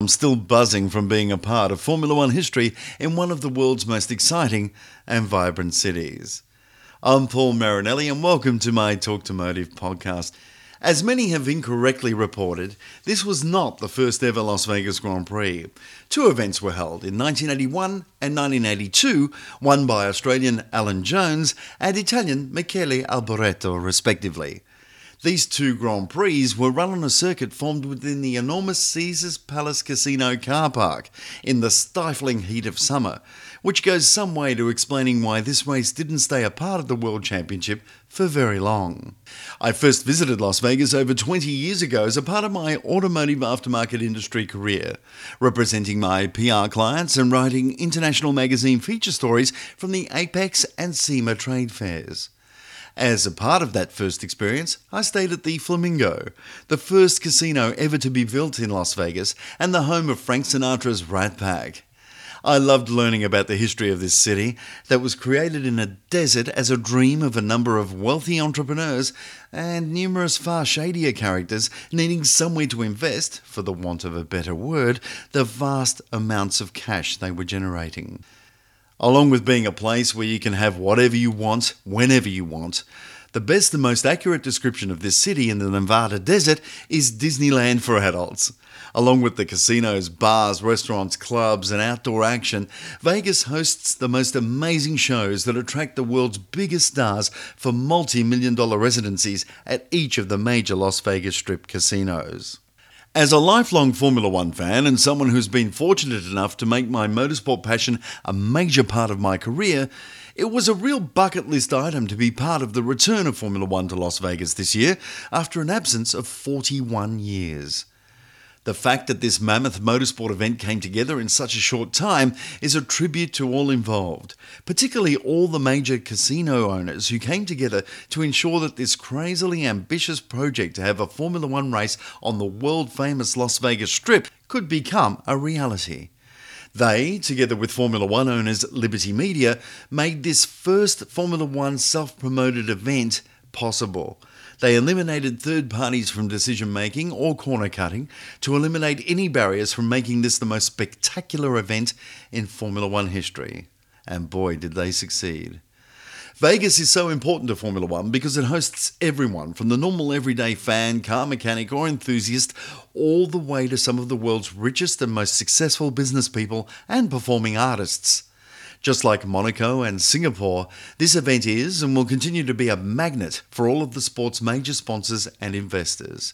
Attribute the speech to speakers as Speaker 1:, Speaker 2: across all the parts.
Speaker 1: I'm still buzzing from being a part of Formula One history in one of the world's most exciting and vibrant cities. I'm Paul Marinelli, and welcome to my Talk to Motive podcast. As many have incorrectly reported, this was not the first ever Las Vegas Grand Prix. Two events were held in 1981 and 1982, won by Australian Alan Jones and Italian Michele Alboreto, respectively. These two Grand Prix were run on a circuit formed within the enormous Caesars Palace Casino car park in the stifling heat of summer, which goes some way to explaining why this race didn't stay a part of the World Championship for very long. I first visited Las Vegas over 20 years ago as a part of my automotive aftermarket industry career, representing my PR clients and writing international magazine feature stories from the AAPEX and SEMA trade fairs. As a part of that first experience, I stayed at the Flamingo, the first casino ever to be built in Las Vegas and the home of Frank Sinatra's Rat Pack. I loved learning about the history of this city that was created in a desert as a dream of a number of wealthy entrepreneurs and numerous far shadier characters needing somewhere to invest, for the want of a better word, the vast amounts of cash they were generating along with being a place where you can have whatever you want, whenever you want. The best and most accurate description of this city in the Nevada desert is Disneyland for adults. Along with the casinos, bars, restaurants, clubs, and outdoor action, Vegas hosts the most amazing shows that attract the world's biggest stars for multi million dollar residencies at each of the major Las Vegas Strip casinos. As a lifelong Formula One fan and someone who's been fortunate enough to make my motorsport passion a major part of my career, it was a real bucket list item to be part of the return of Formula One to Las Vegas this year after an absence of 41 years. The fact that this mammoth motorsport event came together in such a short time is a tribute to all involved, particularly all the major casino owners who came together to ensure that this crazily ambitious project to have a Formula One race on the world famous Las Vegas Strip could become a reality. They, together with Formula One owners Liberty Media, made this first Formula One self promoted event possible. They eliminated third parties from decision making or corner cutting to eliminate any barriers from making this the most spectacular event in Formula One history. And boy, did they succeed. Vegas is so important to Formula One because it hosts everyone from the normal everyday fan, car mechanic, or enthusiast, all the way to some of the world's richest and most successful business people and performing artists. Just like Monaco and Singapore, this event is and will continue to be a magnet for all of the sport's major sponsors and investors.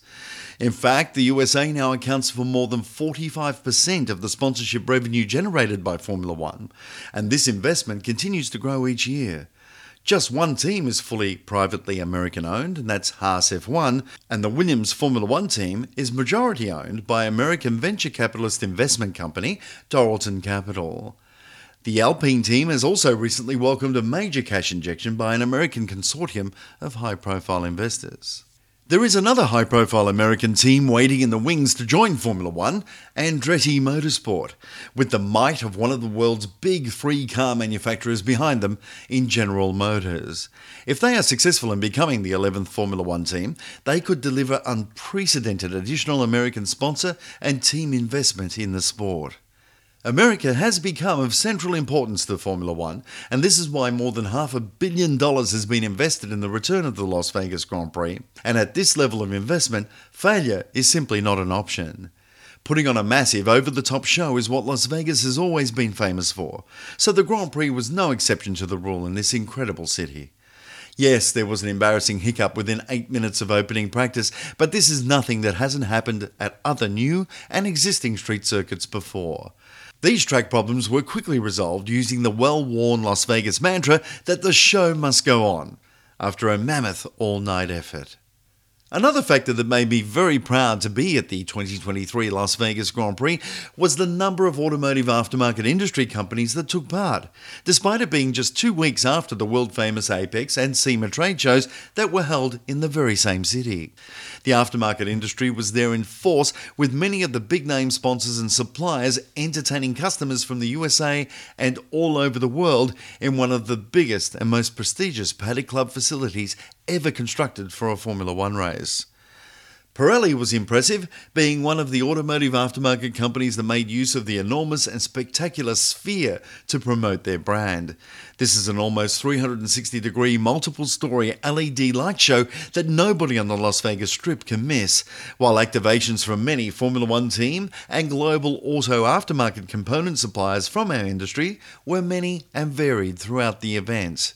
Speaker 1: In fact, the USA now accounts for more than 45% of the sponsorship revenue generated by Formula One, and this investment continues to grow each year. Just one team is fully privately American owned, and that's Haas F1, and the Williams Formula One team is majority owned by American venture capitalist investment company Dorilton Capital. The Alpine team has also recently welcomed a major cash injection by an American consortium of high profile investors. There is another high profile American team waiting in the wings to join Formula One, Andretti Motorsport, with the might of one of the world's big three car manufacturers behind them in General Motors. If they are successful in becoming the 11th Formula One team, they could deliver unprecedented additional American sponsor and team investment in the sport. America has become of central importance to Formula One, and this is why more than half a billion dollars has been invested in the return of the Las Vegas Grand Prix. And at this level of investment, failure is simply not an option. Putting on a massive, over the top show is what Las Vegas has always been famous for, so the Grand Prix was no exception to the rule in this incredible city. Yes, there was an embarrassing hiccup within eight minutes of opening practice, but this is nothing that hasn't happened at other new and existing street circuits before. These track problems were quickly resolved using the well worn Las Vegas mantra that the show must go on, after a mammoth all night effort. Another factor that made me very proud to be at the 2023 Las Vegas Grand Prix was the number of automotive aftermarket industry companies that took part, despite it being just two weeks after the world famous AAPEX and SEMA trade shows that were held in the very same city. The aftermarket industry was there in force, with many of the big name sponsors and suppliers entertaining customers from the USA and all over the world in one of the biggest and most prestigious Paddock Club facilities ever constructed for a Formula One race. Pirelli was impressive, being one of the automotive aftermarket companies that made use of the enormous and spectacular sphere to promote their brand. This is an almost 360 degree multiple story LED light show that nobody on the Las Vegas Strip can miss, while activations from many Formula One team and global auto aftermarket component suppliers from our industry were many and varied throughout the event.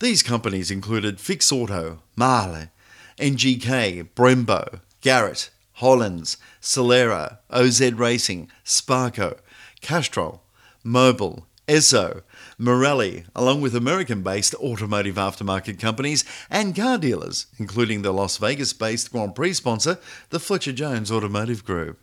Speaker 1: These companies included Fix Auto, Mahle, NGK, Brembo, Garrett, Hollands, Solera, OZ Racing, Sparco, Castrol, Mobil, Esso, Marelli, along with American based automotive aftermarket companies and car dealers, including the Las Vegas based Grand Prix sponsor, the Fletcher Jones Automotive Group.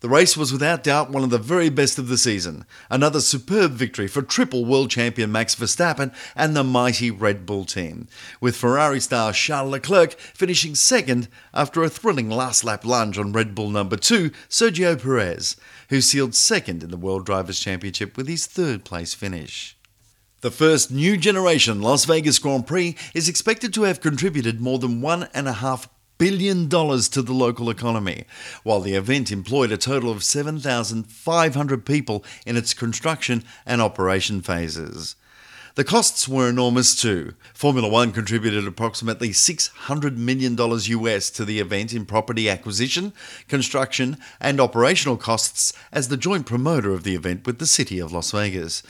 Speaker 1: The race was without doubt one of the very best of the season. Another superb victory for triple world champion Max Verstappen and the mighty Red Bull team, with Ferrari star Charles Leclerc finishing second after a thrilling last lap lunge on Red Bull number 2, Sergio Perez, who sealed second in the World Drivers' Championship with his third place finish. The first new generation Las Vegas Grand Prix is expected to have contributed more than one and a half billion dollars to the local economy, while the event employed a total of 7,500 people in its construction and operation phases. The costs were enormous too. Formula One contributed approximately $600 million US to the event in property acquisition, construction, and operational costs as the joint promoter of the event with the city of Las Vegas.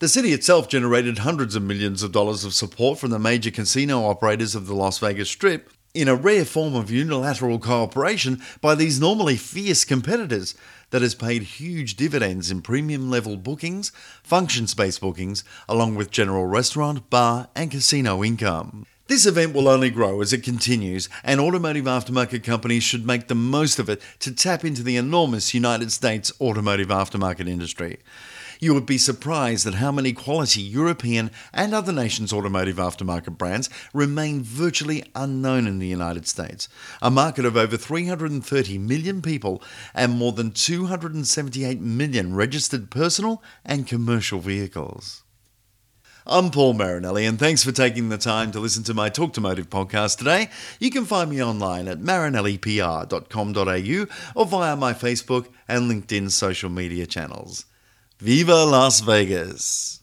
Speaker 1: The city itself generated hundreds of millions of dollars of support from the major casino operators of the Las Vegas Strip, in a rare form of unilateral cooperation by these normally fierce competitors that has paid huge dividends in premium level bookings, function space bookings, along with general restaurant, bar, and casino income. This event will only grow as it continues, and automotive aftermarket companies should make the most of it to tap into the enormous United States automotive aftermarket industry. You would be surprised at how many quality European and other nations' automotive aftermarket brands remain virtually unknown in the United States, a market of over 330 million people and more than 278 million registered personal and commercial vehicles. I'm Paul Marinelli, and thanks for taking the time to listen to my Talk to Motive podcast today. You can find me online at marinellipr.com.au or via my Facebook and LinkedIn social media channels. Viva Las Vegas!